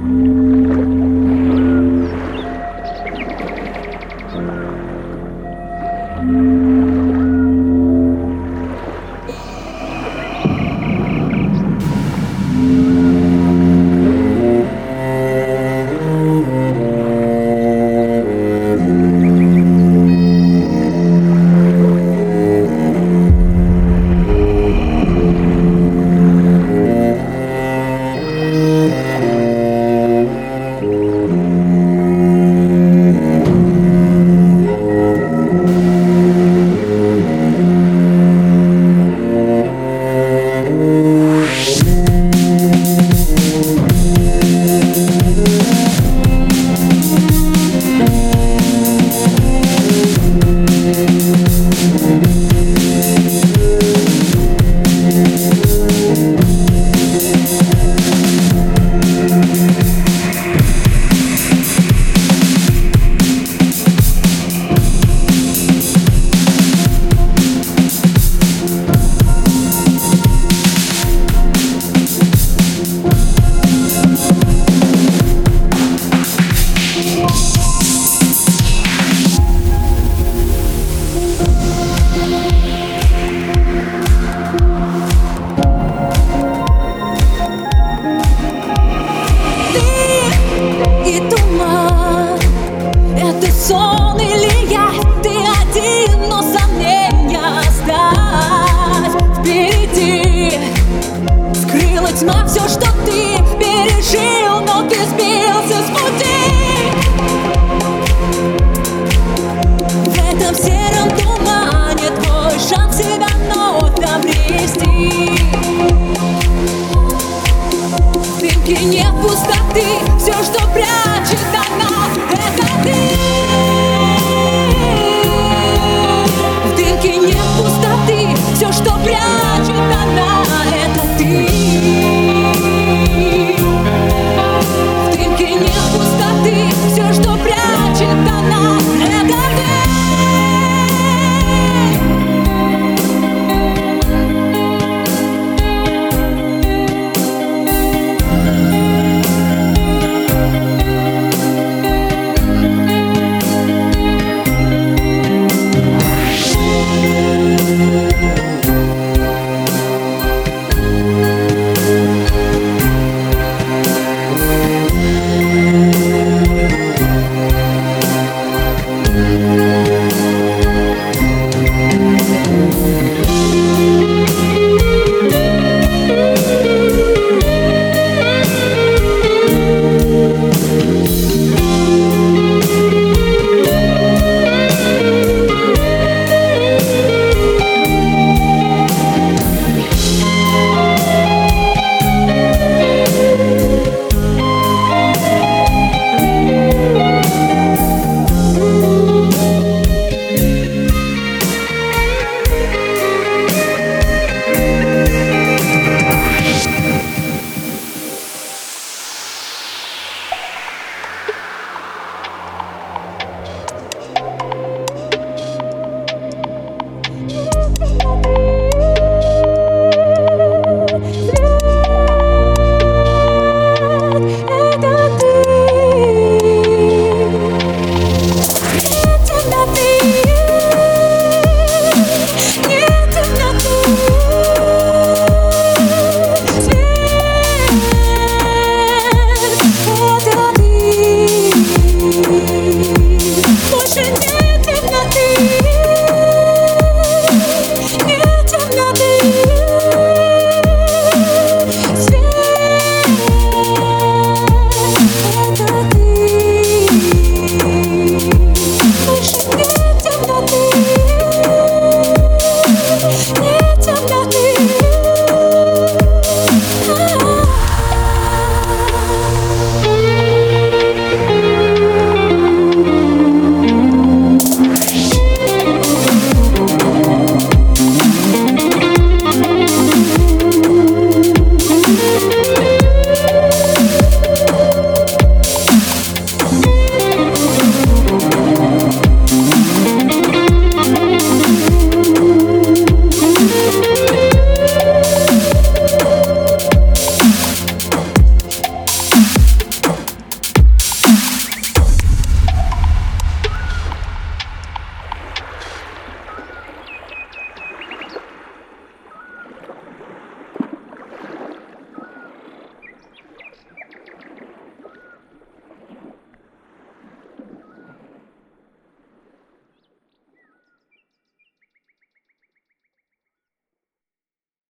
Mm-hmm.